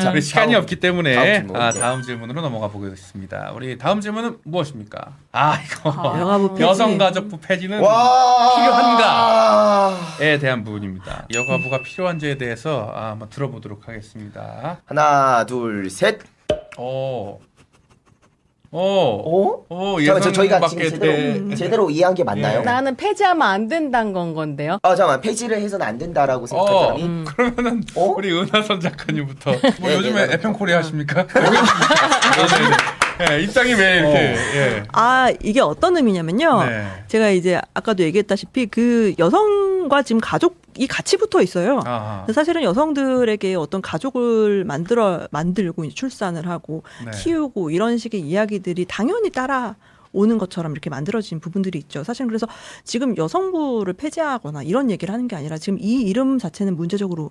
자, 우리 시간이 다음, 없기 때문에 다음 질문. 아, 다음 질문으로 넘어가 보겠습니다. 우리 다음 질문은 무엇입니까? 아 이거 폐지. 여성가족부 폐지는 와 필요한가에 대한 부분입니다. 여가부가 필요한지에 대해서 아, 한번 들어보도록 하겠습니다. 하나 둘 셋. 오, 오, 어? 오, 잠깐 저 저희가 지금 제대로 돼. 제대로 이해한 게 맞나요? 예. 나는 폐지하면 안 된다는 건 건데요. 아 잠깐 폐지를 해서는 안 된다라고 생각한 어, 사람이 음. 그러면은 어? 우리 은하선 작가님부터 뭐 네, 요즘에 네, 에펜 코리아 하십니까? 아, 네, 네. 예, 입장이 왜 이렇게 예. 아 이게 어떤 의미냐면요. 네. 제가 이제 아까도 얘기했다시피 그 여성과 지금 가족이 같이 붙어 있어요. 아하. 사실은 여성들에게 어떤 가족을 만들어 만들고 이제 출산을 하고 네. 키우고 이런 식의 이야기들이 당연히 따라 오는 것처럼 이렇게 만들어진 부분들이 있죠. 사실은 그래서 지금 여성부를 폐지하거나 이런 얘기를 하는 게 아니라 지금 이 이름 자체는 문제적으로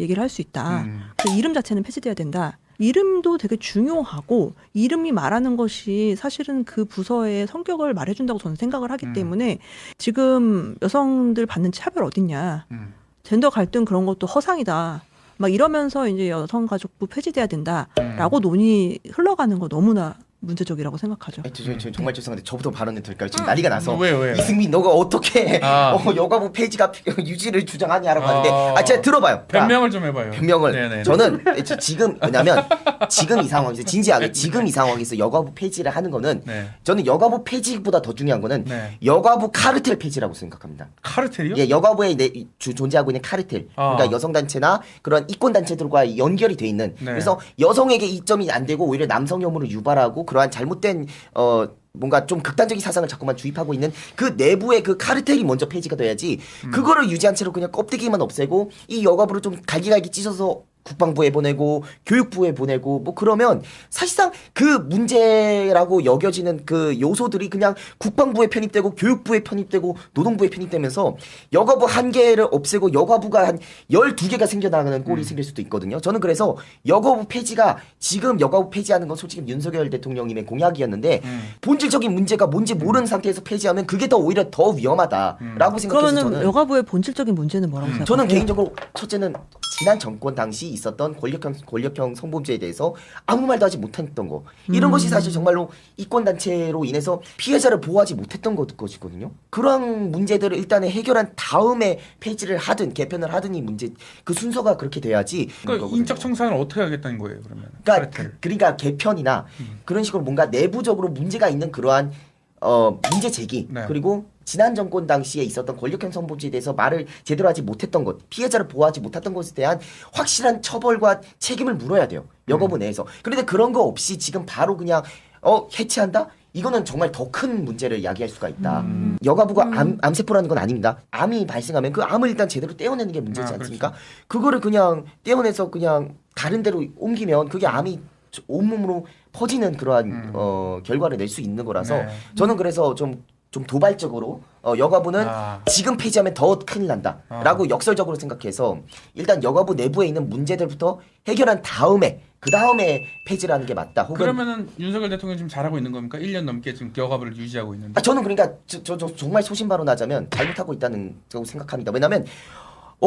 얘기를 할 수 있다. 음. 그 이름 자체는 폐지돼야 된다. 이름도 되게 중요하고 이름이 말하는 것이 사실은 그 부서의 성격을 말해준다고 저는 생각을 하기 음. 때문에 지금 여성들 받는 차별 어딨냐. 음. 젠더 갈등 그런 것도 허상이다. 막 이러면서 이제 여성가족부 폐지돼야 된다라고 음. 논의 흘러가는 거 너무나 문제적이라고 생각하죠. 아니, 저, 저, 저, 정말 죄송한데 저부터 발언을 드릴까요? 지금 난리가 나서 왜요, 왜요? 이승민 너가 어떻게 아. 어, 여가부 폐지가 피- 유지를 주장하냐라고 하는데 아. 아 제가 들어봐요. 변명을 좀 해봐요. 변명을 네네. 저는 지- 지금 왜냐면 지금 이 상황에서 진지하게 지금 이 상황에서 여가부 폐지를 하는 거는 네. 저는 여가부 폐지보다 더 중요한 거는 네. 여가부 카르텔 폐지라고 생각합니다. 카르텔이요? 예, 여가부에 내, 주, 존재하고 있는 카르텔, 아. 그러니까 여성 단체나 그런 이권 단체들과 연결이 돼 있는. 네. 그래서 여성에게 이점이 안 되고 오히려 남성 혐오를 유발하고 그러한 잘못된 어 뭔가 좀 극단적인 사상을 자꾸만 주입하고 있는 그 내부의 그 카르텔이 먼저 폐지가 돼야지 음. 그거를 유지한 채로 그냥 껍데기만 없애고 이 여가부를 좀 갈기갈기 찢어서 국방부에 보내고 교육부에 보내고 뭐 그러면 사실상 그 문제라고 여겨지는 그 요소들이 그냥 국방부에 편입되고 교육부에 편입되고 노동부에 편입되면서 여가부 한 개를 없애고 여가부가 한 12개가 생겨나가는 꼴이 생길 수도 있거든요. 저는 그래서 여가부 폐지가 지금 여가부 폐지하는 건 솔직히 윤석열 대통령님의 공약이었는데 음. 본질적인 문제가 뭔지 모르는 상태에서 폐지하면 그게 더 오히려 더 위험하다라고 생각해서 그러면은 저는 여가부의 본질적인 문제는 뭐라고 생각하세요? 저는 개인적으로 첫째는 지난 정권 당시 있었던 권력형 권력형 성범죄에 대해서 아무 말도 하지 못했던 거 이런 것이 사실 정말로 이권 단체로 인해서 피해자를 보호하지 못했던 것 것이거든요. 그런 문제들을 일단은 해결한 다음에 폐지를 하든 개편을 하든 이 문제 그 순서가 그렇게 돼야지. 그러니까. 인적 청산을 어떻게 하겠다는 거예요, 그러면? 그러니까. 그, 그러니까 개편이나 그런 식으로 뭔가 내부적으로 문제가 있는 그러한 어 문제 제기 네. 그리고 지난 정권 당시에 있었던 권력형 성범죄에 대해서 말을 제대로 하지 못했던 것 피해자를 보호하지 못했던 것에 대한 확실한 처벌과 책임을 물어야 돼요 여가부 내에서 그런데 그런 거 없이 지금 바로 그냥 어 해체한다 이거는 정말 더 큰 문제를 야기할 수가 있다. 음. 여가부가 암, 암세포라는 건 아닙니다. 암이 발생하면 그 암을 일단 제대로 떼어내는 게 문제지 아, 않습니까? 그거를 그냥 떼어내서 그냥 다른 데로 옮기면 그게 암이 온몸으로 퍼지는 그러한 음. 어, 결과를 낼 수 있는 거라서 네. 저는 그래서 좀, 좀 도발적으로 어, 여가부는 아. 지금 폐지하면 더 큰일 난다라고 역설적으로 생각해서 일단 여가부 내부에 있는 문제들부터 해결한 다음에 그 다음에 폐지를 하는 게 맞다. 그러면은 윤석열 대통령 지금 잘하고 있는 겁니까? 1년 넘게 지금 여가부를 유지하고 있는데. 아, 저는 그러니까 저, 저, 저 정말 소신발언하자면 잘못하고 있다는 고 생각합니다. 왜냐하면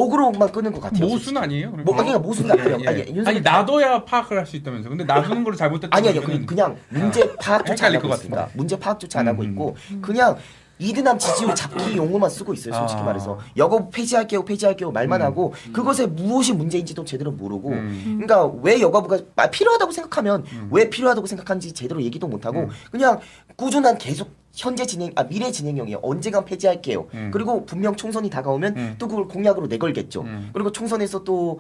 어그로만 끄는 것 같아요. 모순 아니에요? 그러면? 뭐, 그러니까 모순 같아요. 예, 예. 아니, 윤석열- 아니 놔둬야 파악을 할 수 있다면서. 근데 놔두는 걸 잘못했다. 아니 아니요 그, 그냥 문제 파악조차 안 하고 것 있습니다. 같은데. 문제 파악조차 안 하고 음. 있고 그냥 이드남 지지율 잡기 용어만 쓰고 있어요. 솔직히 아. 말해서 여거 폐지할게요, 폐지할게요 말만 음. 하고 그것에 무엇이 문제인지도 제대로 모르고 음. 그러니까 왜 여가부가 아, 필요하다고 생각하면 음. 왜 필요하다고 생각하는지 제대로 얘기도 못하고 음. 그냥 꾸준한 계속 현재 진행 아 미래 진행형이에요. 언젠간 폐지할게요. 음. 그리고 분명 총선이 다가오면 음. 또 그걸 공약으로 내걸겠죠. 음. 그리고 총선에서 또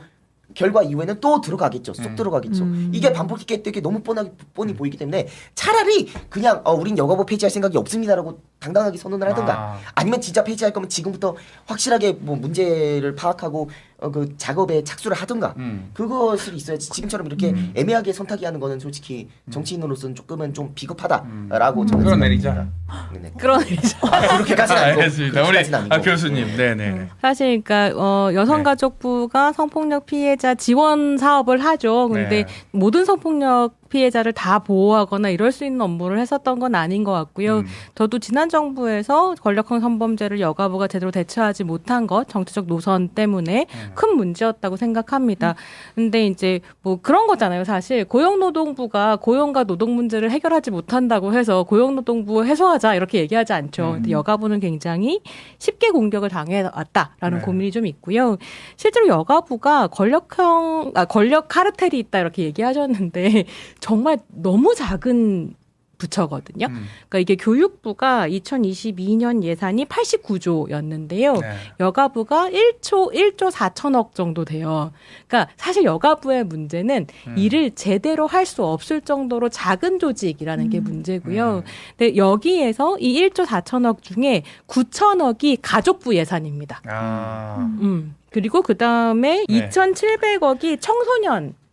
결과 이후에는 또 들어가겠죠. 쏙 음. 들어가겠죠. 음. 이게 반복되게 되게 너무 뻔하게 뻔히 보이기 때문에 차라리 그냥 어 우린 여가부 폐지할 생각이 없습니다라고 당당하게 선언을 하든가 아. 아니면 진짜 폐지할 거면 지금부터 확실하게 뭐 문제를 파악하고 어, 그 작업에 착수를 하든가 음. 그것이 있어야지 지금처럼 이렇게 음. 애매하게 선택이 하는 거는 솔직히 정치인으로서는 조금은 좀 비겁하다라고 음. 저는 끌어내리자. 생각합니다. 네네. 그런 일이죠. 그렇게까지는 아니고 알겠습니다. 우리 그렇게까지는 아니고. 아, 교수님. 네네. 사실 그러니까 어, 여성가족부가 성폭력 피해자 지원 사업을 하죠. 근데 네. 모든 성폭력 피해자를 다 보호하거나 이럴 수 있는 업무를 했었던 건 아닌 것 같고요. 음. 저도 지난 정부에서 권력형 성범죄를 여가부가 제대로 대처하지 못한 것, 정치적 노선 때문에 음. 큰 문제였다고 생각합니다. 근데 이제 뭐 그런 거잖아요. 사실 고용노동부가 고용과 노동 문제를 해결하지 못한다고 해서 고용노동부 해소하자 이렇게 얘기하지 않죠. 음. 근데 여가부는 굉장히 쉽게 공격을 당해왔다라는 네. 고민이 좀 있고요. 실제로 여가부가 권력형, 아, 권력 카르텔이 있다 이렇게 얘기하셨는데 정말 너무 작은 부처거든요. 음. 그러니까 이게 교육부가 2022년 예산이 89조였는데요. 네. 여가부가 1조 1조 4천억 정도 돼요. 그러니까 사실 여가부의 문제는 음. 일을 제대로 할 수 없을 정도로 작은 조직이라는 게 문제고요. 음. 근데 여기에서 이 1조 4천억 중에 9천억이 가족부 예산입니다. 아. 음. 그리고 그 다음에 네. 2,700억이 청소년 아,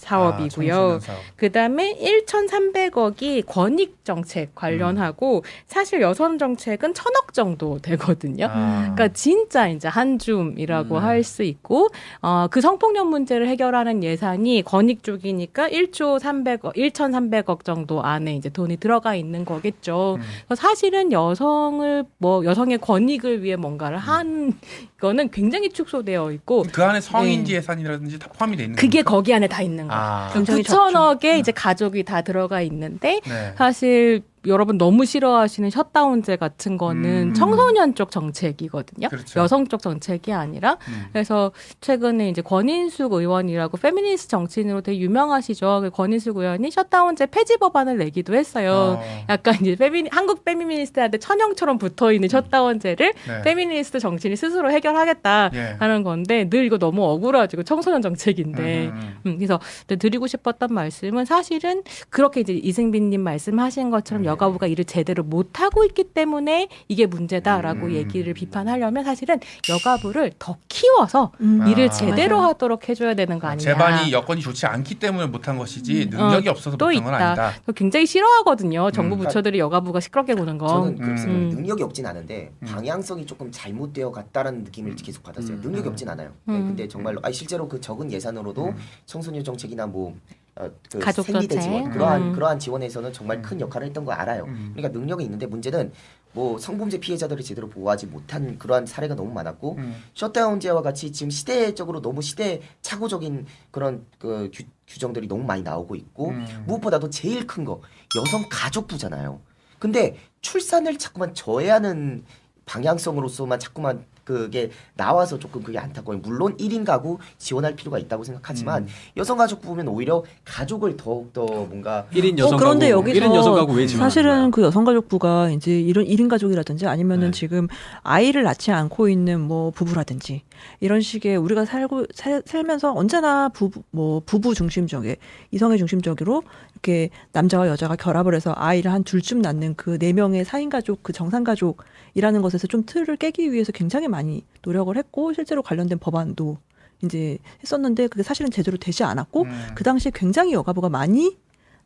사업이고요. 청소년 사업. 그 다음에 1,300억이 권익 정책 관련하고 사실 여성 정책은 천억 정도 되거든요. 아. 그러니까 진짜 이제 한 줌이라고 음. 할수 있고 어, 그 성폭력 문제를 해결하는 예산이 권익 쪽이니까 1조 300억, 1,300억 정도 안에 이제 돈이 들어가 있는 거겠죠. 음. 사실은 여성을 뭐 여성의 권익을 위해 뭔가를 한 거는 굉장히 축소되어 있고 그 안에 성인지 네. 예산이라든지 다 포함이 돼 있는 그게 겁니까? 거기 안에 다 있는. 아. 굉장히 9천억에 이제 가족이 다 들어가 있는데 네. 사실 여러분 너무 싫어하시는 셧다운제 같은 거는 음. 청소년 쪽 정책이거든요. 그렇죠. 여성 쪽 정책이 아니라 음. 그래서 최근에 이제 권인숙 의원이라고 페미니스트 정치인으로 되게 유명하시죠. 그 권인숙 의원이 셧다운제 폐지 법안을 내기도 했어요. 어. 약간 이제 페미니, 한국 페미니스트한테 천형처럼 붙어 있는 셧다운제를 네. 페미니스트 정치인이 스스로 해결하겠다 예. 하는 건데 늘 이거 너무 억울하지고 청소년 정책인데 음, 음. 음, 그래서 드리고 싶었던 말씀은 사실은 그렇게 이제 이승빈님 말씀하신 것처럼 여가부가 일을 제대로 못 하고 있기 때문에 이게 문제다라고 음. 얘기를 비판하려면 사실은 여가부를 더 키워서 음. 일을 아. 제대로 맞아요. 하도록 해줘야 되는 거 아니냐. 재반이 여건이 좋지 않기 때문에 못한 것이지 능력이 어, 없어서 또 못한 건 있다. 아니다. 저 굉장히 싫어하거든요. 정부 음. 부처들이 여가부가 시끄럽게 구는 거. 저는. 음. 능력이 없진 않은데 음. 방향성이 조금 잘못되어 갔다는 느낌을 계속 받았어요. 음. 능력이 없진 않아요. 네, 음. 근데 정말로 아니, 실제로 그 적은 예산으로도 음. 청소년 정책이나 뭐 어, 그 가족 생리대 정책. 지원 그러한 음. 그러한 지원에서는 정말 큰 역할을 했던 거 알아요. 음. 그러니까 능력이 있는데 문제는 뭐 성범죄 피해자들을 제대로 보호하지 못한 그러한 사례가 너무 많았고 음. 셧다운제와 같이 지금 시대적으로 너무 시대 착오적인 그런 그 규, 규정들이 너무 많이 나오고 있고 음. 무엇보다도 제일 큰 거 여성 가족부잖아요. 근데 출산을 자꾸만 저해하는 방향성으로서만 자꾸만 그게 나와서 조금 그게 안타까워요. 물론 1인 가구 지원할 필요가 있다고 생각하지만 음. 여성가족 보면 오히려 가족을 더욱더 뭔가 1인 어, 여성 그런데 가구, 여기서 1인 여성 가구 왜 지원하는 사실은 거야? 그 여성가족부가 이제 이런 1인 가족이라든지 아니면은 네. 지금 아이를 낳지 않고 있는 뭐 부부라든지 이런 식의 우리가 살고 살, 살면서 언제나 부부 뭐 부부 중심적에 이성의 중심적으로 이렇게 남자와 여자가 결합을 해서 아이를 한 둘쯤 낳는 그 네 명의 4인 가족 그 정상 가족이라는 것에서 좀 틀을 깨기 위해서 굉장히 많이 노력을 했고 실제로 관련된 법안도 이제 했었는데 그게 사실은 제대로 되지 않았고 음. 그 당시에 굉장히 여가부가 많이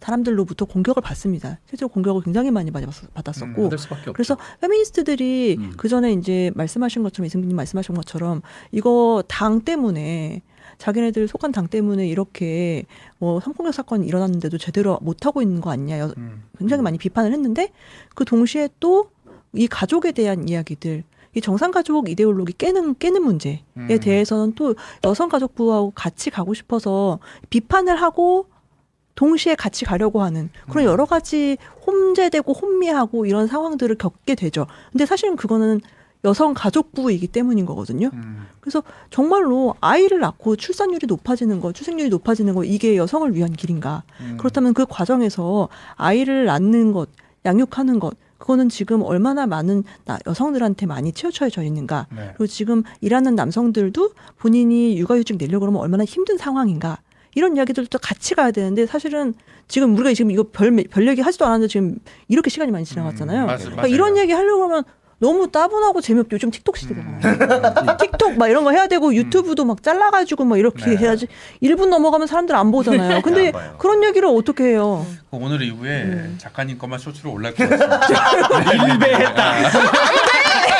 사람들로부터 공격을 받습니다. 실제로 공격을 굉장히 많이 받았- 받았었고 음. 그래서 페미니스트들이 음. 그 전에 이제 말씀하신 것처럼 이승빈님 말씀하신 것처럼 이거 당 때문에 자기네들 속한 당 때문에 이렇게 뭐 성폭력 사건이 일어났는데도 제대로 못 하고 있는 거 아니냐 여- 음. 굉장히 많이 비판을 했는데 그 동시에 또 이 가족에 대한 이야기들 이 정상가족 이데올로기 깨는 깨는 문제에 음. 대해서는 또 여성가족부하고 같이 가고 싶어서 비판을 하고 동시에 같이 가려고 하는 그런 음. 여러 가지 혼재되고 혼미하고 이런 상황들을 겪게 되죠. 근데 사실은 그거는 여성 가족부이기 때문인 거거든요. 음. 그래서 정말로 아이를 낳고 출산율이 높아지는 거, 출생률이 높아지는 거 이게 여성을 위한 길인가? 음. 그렇다면 그 과정에서 아이를 낳는 것, 양육하는 것, 그거는 지금 얼마나 많은 나- 여성들한테 많이 치우쳐져 있는가? 네. 그리고 지금 일하는 남성들도 본인이 육아휴직 내려고 그러면 얼마나 힘든 상황인가? 이런 이야기들도 같이 가야 되는데 사실은 지금 우리가 지금 이거 별, 별 얘기 하지도 않았는데 지금 이렇게 시간이 많이 지나갔잖아요. 음, 맞- 그러니까. 이런 얘기 하려고 하면 너무 따분하고 재미없죠. 요즘 틱톡 시대잖아요. 틱톡 막 이런 거 해야 되고 유튜브도 막 잘라가지고 막 이렇게 네. 해야지. 1분 넘어가면 사람들 안 보잖아요. 근데 안 봐요. 그런 얘기를 어떻게 해요? 그 오늘 이후에 음. 작가님 것만 쇼츠로 올라올 것 같습니다. 일배했다.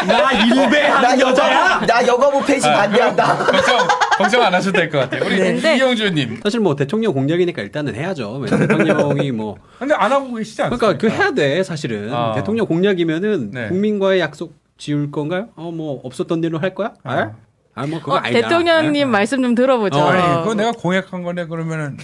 나 일배하는 나 여자야. 여가부 나 여가부 폐지 반대한다. 걱정 걱정 안 하셔도 될 것 같아요. 우리 네. 이영주님. 사실 뭐 대통령 공약이니까 일단은 해야죠. 대통령이 뭐 근데 안 하고 계시지 않습니까? 그러니까 그 해야 돼 사실은 아. 대통령 공약이면은 네. 국민과의 약속 지울 건가요? 어 뭐 없었던 일로 할 거야? 아. 아뭐 그거 어, 아니잖아. 대통령님 말씀 좀 들어보죠. 어, 아니, 그거 내가 공약한 거네 그러면은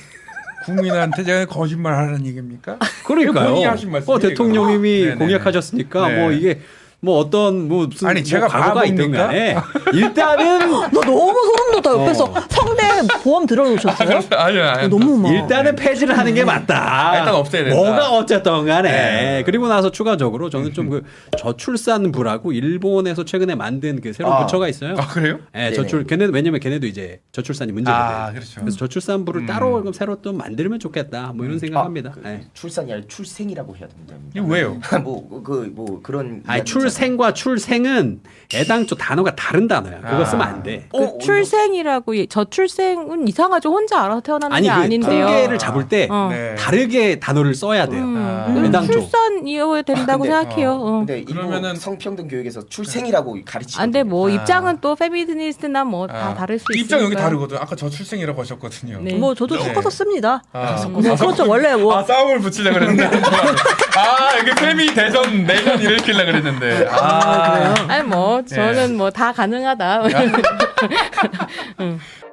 국민한테 제가 거짓말 하라는 얘기입니까? 그러니까요. 하신 말씀이에요, 어 대통령님이 이거. 네네네. 공약하셨으니까 네. 뭐 이게 뭐 어떤 뭐 무슨 아니, 뭐 제가 과거가 있든 바보입니까? 간에 일단은 너 너무 소름 돋아 옆에서 어. 성대 보험 들어놓으셨어요? 아니요, 아니요. 너무 막 일단은 폐지를 하는 게 맞다. 아, 일단 없애야 된다. 뭐가 어쨌든 간에. 네. 그리고 나서 추가적으로 저는 좀 그 저출산부라고 일본에서 최근에 만든 그 새로운 아. 부처가 있어요. 아 그래요? 예, 네네. 저출 걔네 왜냐면 걔네도 이제 저출산이 문제거든. 아, 그렇죠. 그래서 저출산부를 음. 따로 좀 새로 좀 만들면 좋겠다. 뭐 이런 생각합니다. 그 예. 출산이 아니라 출생이라고 해야 된다. 이거 왜요? 뭐그 뭐 그런 아니 이야기 출생과 출생은 애당초 단어가 다른 단어야. 그거 아. 쓰면 안 돼. 그 어, 출생이라고 예- 저 출생은 이상하죠. 혼자 알아서 태어나는 아니 게 그 아닌데요. 통계를 잡을 때 어. 네. 다르게 단어를 써야 돼요. 음, 아. 음, 애당초. 출산 이후에 된다고 근데, 생각해요. 어. 근데 그러면은- 그러면은 성평등 교육에서 출생이라고 가르치고. 안 돼, 뭐, 아. 입장은 또 페미니스트나 뭐다 아, 다를 수 있으니까. 입장 여기 다르거든. 아까 저 출생이라고 하셨거든요. 네. 뭐 저도 네. 섞어서 씁니다. 아, 뭐 그렇죠 원래 뭐 아 싸움을 붙이려 그랬는데 아 여기 페미 대전 내전 일으키려 그랬는데 아, 아니, 뭐, 저는 뭐 다 가능하다. 야.